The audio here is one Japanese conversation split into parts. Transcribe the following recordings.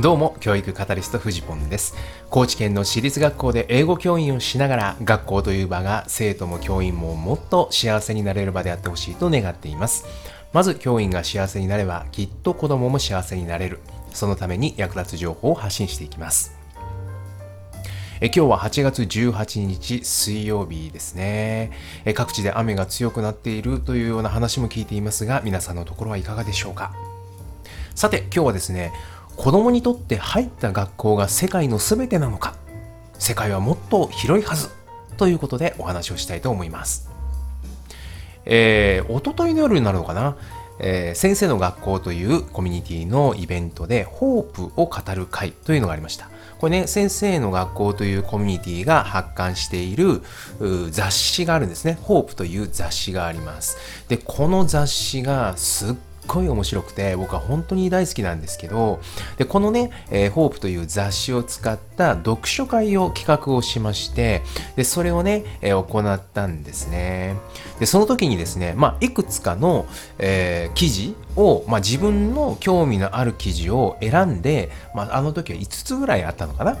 どうも、教育カタリストフジポンです。高知県の私立学校で英語教員をしながら、学校という場が生徒も教員ももっと幸せになれる場であってほしいと願っています。まず、教員が幸せになれば、きっと子供も幸せになれる。そのために役立つ情報を発信していきます。え今日は8月18日水曜日ですねえ。各地で雨が強くなっているというような話も聞いていますが、皆さんのところはいかがでしょうか。さて、今日はですね、子供にとって入った学校が世界の全てなのか世界はもっと広いはずということでお話をしたいと思います。えー、おとといの夜になるのかな、えー、先生の学校というコミュニティのイベントでホープを語る会というのがありました。これね、先生の学校というコミュニティが発刊している雑誌があるんですね。ホープという雑誌があります。で、この雑誌がすっごい面白くて僕は本当に大好きなんですけどでこのね、えー、ホープという雑誌を使った読書会を企画をしましてでそれをね、えー、行ったんですね。でその時にですね、まあ、いくつかの、えー、記事を、まあ、自分の興味のある記事を選んで、まあ、あの時は5つぐらいあったのかな。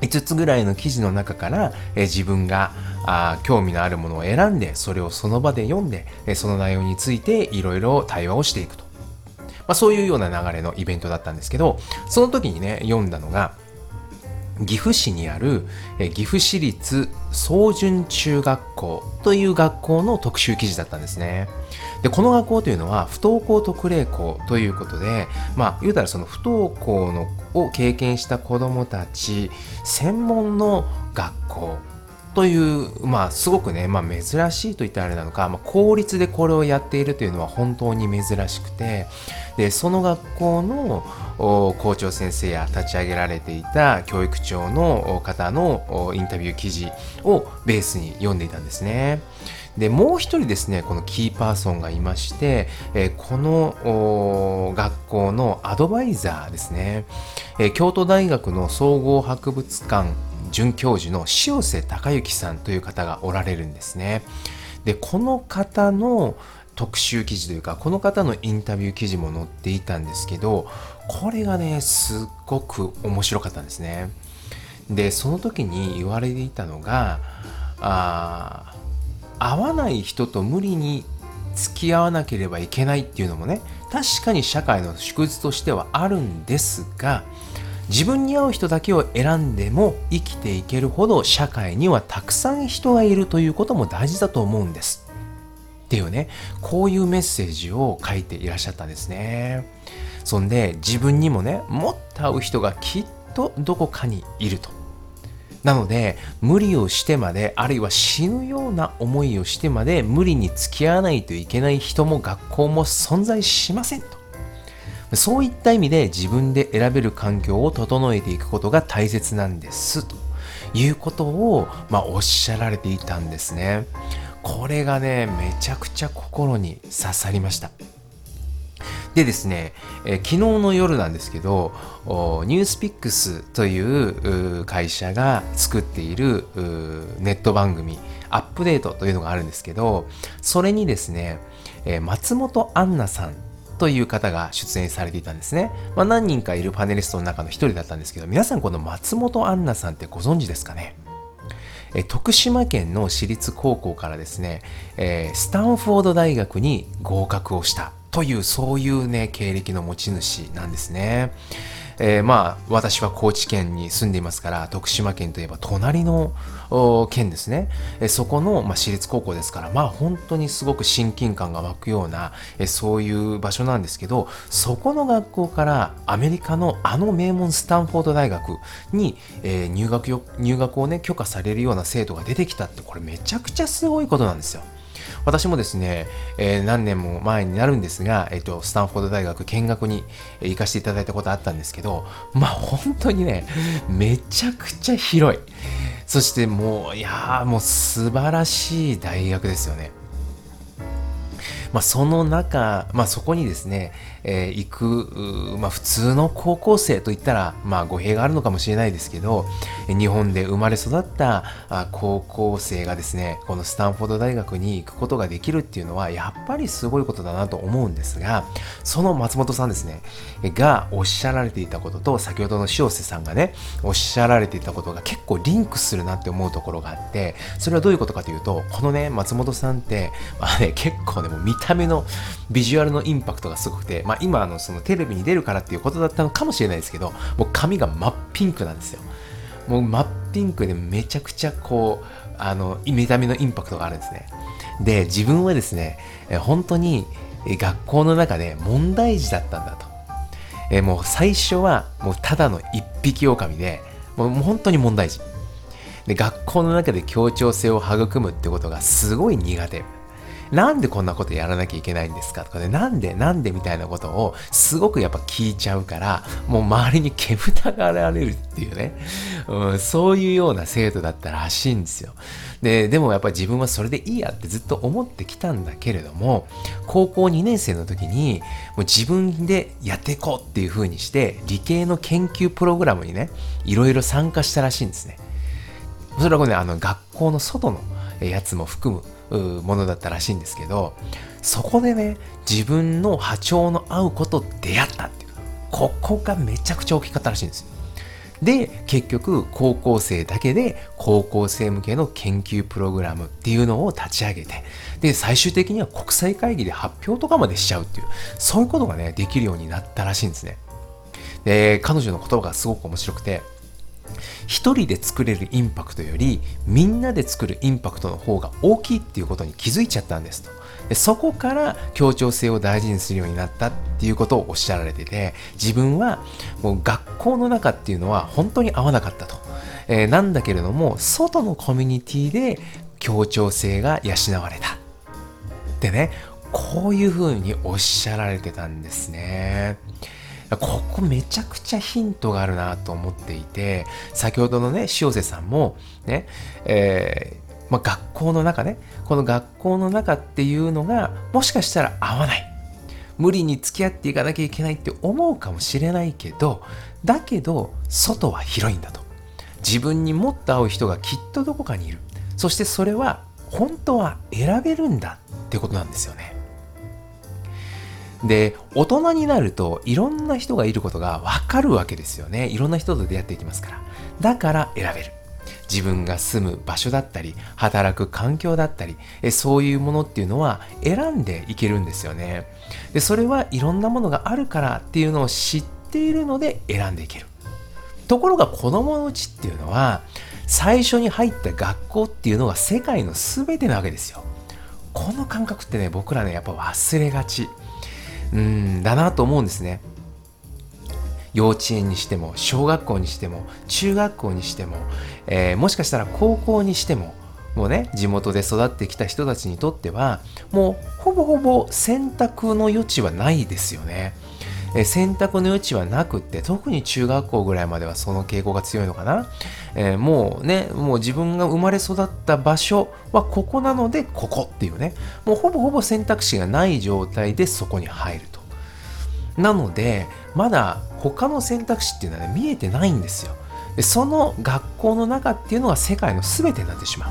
5つぐらいの記事の中から、え自分があ興味のあるものを選んでそれをその場で読んで、えその内容についていろいろ対話をしていくと、まあ、そういうような流れのイベントだったんですけどその時にね読んだのが岐阜市にある岐阜市立総順中学校という学校の特集記事だったんですね。で、この学校というのは不登校特例校ということで、まあ、言うたらその不登校のを経験した子供たち専門の学校という、まあ、すごくね、まあ、珍しいと言ったらあれなのか、まあ、公立でこれをやっているというのは本当に珍しくて、で、その学校の校長先生や立ち上げられていた教育長の方のインタビュー記事をベースに読んでいたんですね。でもう一人ですねこのキーパーソンがいまして、えー、この学校のアドバイザーですね、えー、京都大学の総合博物館准教授の塩瀬隆之さんという方がおられるんですね。でこの方の特集記事というかこの方のインタビュー記事も載っていたんですけどこれがねすっごく面白かったんですね。でその時に言われていたのがあ合わない人と無理に付き合わなければいけないっていうのもね確かに社会の縮図としてはあるんですが自分に合う人だけを選んでも生きていけるほど社会にはたくさん人がいるということも大事だと思うんです。っていうねこういうメッセージを書いていらっしゃったんですね。そんで自分にもねもっと合う人がきっとどこかにいると。なので無理をしてまであるいは死ぬような思いをしてまで無理に付き合わないといけない人も学校も存在しませんとそういった意味で自分で選べる環境を整えていくことが大切なんですと。いうことを、まあ、おっしゃられていたんですね。これがねめちゃくちゃ心に刺さりました。でですね、えー、昨日の夜なんですけど、ニュースピックスという会社が作っているネット番組、アップデートというのがあるんですけど、それにですね、えー、松本杏奈さんという方が出演されていたんですね。まあ、何人かいるパネリストの中の一人だったんですけど、皆さんこの松本杏奈さんってご存知ですかねえ徳島県の私立高校からですね、えー、スタンフォード大学に合格をしたというそういうね経歴の持ち主なんですね。えー、まあ私は高知県に住んでいますから徳島県といえば隣の県ですね、えー、そこの、まあ、私立高校ですからまあ本当にすごく親近感が湧くような、えー、そういう場所なんですけどそこの学校からアメリカのあの名門スタンフォード大学に、えー、入学よ入学をね許可されるような生徒が出てきたってこれめちゃくちゃすごいことなんですよ。私もですね、えー、何年も前になるんですが、えっ、ー、と、スタンフォード大学見学に行かせていただいたことあったんですけど、まあ本当にね、めちゃくちゃ広い。そしてもう、いやもう素晴らしい大学ですよね。まあ、その中、まあ、そこにですね、えー、行く、まあ、普通の高校生といったら、まあ、語弊があるのかもしれないですけど日本で生まれ育った高校生がですねこのスタンフォード大学に行くことができるっていうのはやっぱりすごいことだなと思うんですがその松本さんですねがおっしゃられていたことと先ほどの塩瀬さんがねおっしゃられていたことが結構リンクするなって思うところがあってそれはどういうことかというとこのね松本さんって、まあね、結構ねもう見た目のビジュアルのインパクトがすごくてまあ、今のそのテレビに出るからっていうことだったのかもしれないですけどもう髪が真っピンクなんですよ。もう真っピンクでめちゃくちゃこうあの見た目のインパクトがあるんですね。で自分はですね本当に学校の中で問題児だったんだと。えもう最初はもうただの一匹狼でもう本当に問題児。で学校の中で協調性を育むってことがすごい苦手。なんでこんなことやらなきゃいけないんですかとかね、なんでなんでみたいなことをすごくやっぱ聞いちゃうから、もう周りに煙たがられるっていうね、うん、そういうような生徒だったらしいんですよ。で、でもやっぱり自分はそれでいいやってずっと思ってきたんだけれども、高校2年生の時に、もう自分でやっていこうっていう風にして、理系の研究プログラムにね、いろいろ参加したらしいんですね。それはね、あの学校の外のやつも含むものだったらしいんですけどそこでね自分の波長の合うこと出会ったっていうここがめちゃくちゃ大きかったらしいんですよ。で結局高校生だけで高校生向けの研究プログラムっていうのを立ち上げてで最終的には国際会議で発表とかまでしちゃうっていうそういうことがねできるようになったらしいんですね。で彼女の言葉がすごく面白くて一人で作れるインパクトよりみんなで作るインパクトの方が大きいっていうことに気づいちゃったんですと。でそこから協調性を大事にするようになったっていうことをおっしゃられてて自分はもう学校の中っていうのは本当に合わなかったと。えー、なんだけれども外のコミュニティで協調性が養われた。ってねこういうふうにおっしゃられてたんですね。ここめちゃくちゃヒントがあるなと思っていて、先ほどのね、塩瀬さんも、ね、えー、まあ、学校の中ね、この学校の中っていうのが、もしかしたら合わない。無理に付き合っていかなきゃいけないって思うかもしれないけど、だけど、外は広いんだと。自分にもっと合う人がきっとどこかにいる。そしてそれは、本当は選べるんだってことなんですよね。で、大人になるといろんな人がいることがわかるわけですよね。いろんな人と出会っていきますから。だから選べる。自分が住む場所だったり、働く環境だったり、そういうものっていうのは選んでいけるんですよね。で、それはいろんなものがあるからっていうのを知っているので選んでいける。ところが子供のうちっていうのは、最初に入った学校っていうのが世界の全てなわけですよ。この感覚ってね、僕らね、やっぱ忘れがち。うんだなと思うんですね幼稚園にしても小学校にしても中学校にしても、えー、もしかしたら高校にしてももうね地元で育ってきた人たちにとってはもうほぼほぼ選択の余地はないですよね。え選択の余地はなくって特に中学校ぐらいまではその傾向が強いのかな、えー、もうねもう自分が生まれ育った場所はここなのでここっていうね。もうほぼほぼ選択肢がない状態でそこに入ると。なのでまだ他の選択肢っていうのは、ね、見えてないんですよ。でその学校の中っていうのが世界の全てになってしまう。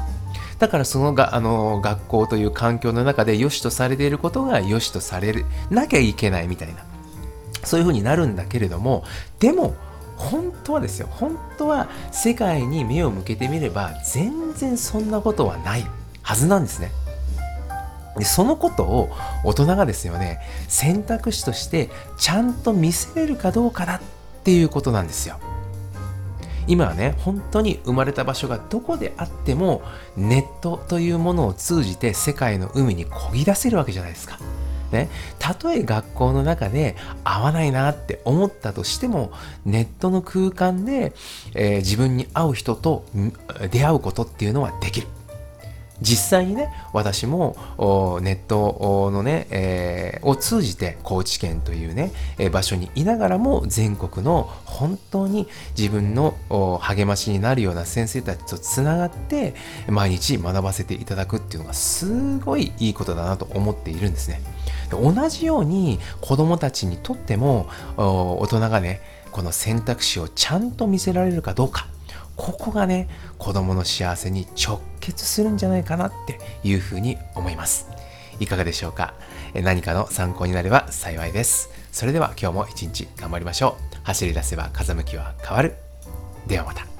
だからそのがあの学校という環境の中で良しとされていることが良しとされるなきゃいけないみたいな。そういう風になるんだけれどもでも本当はですよ本当は世界に目を向けてみれば全然そんなことはないはずなんですね。でそのことを大人がですよね選択肢としてちゃんと見せれるかどうかだっていうことなんですよ。今はね本当に生まれた場所がどこであってもネットというものを通じて世界の海に漕ぎ出せるわけじゃないですか。ね、たとえ学校の中で合わないなって思ったとしてもネットの空間で、えー、自分に合う人と出会うことっていうのはできる。実際にね、私もネットのね、えー、を通じて高知県というね、えー、場所にいながらも全国の本当に自分の励ましになるような先生たちとつながって毎日学ばせていただくっていうのがすごいいいことだなと思っているんですね。同じように子供たちにとっても大人がねこの選択肢をちゃんと見せられるかどうか。ここがね子供の幸せに直結するんじゃないかなっていうふうに思います。いかがでしょうか？何かの参考になれば幸いです。それでは今日も一日頑張りましょう。走り出せば風向きは変わる。ではまた。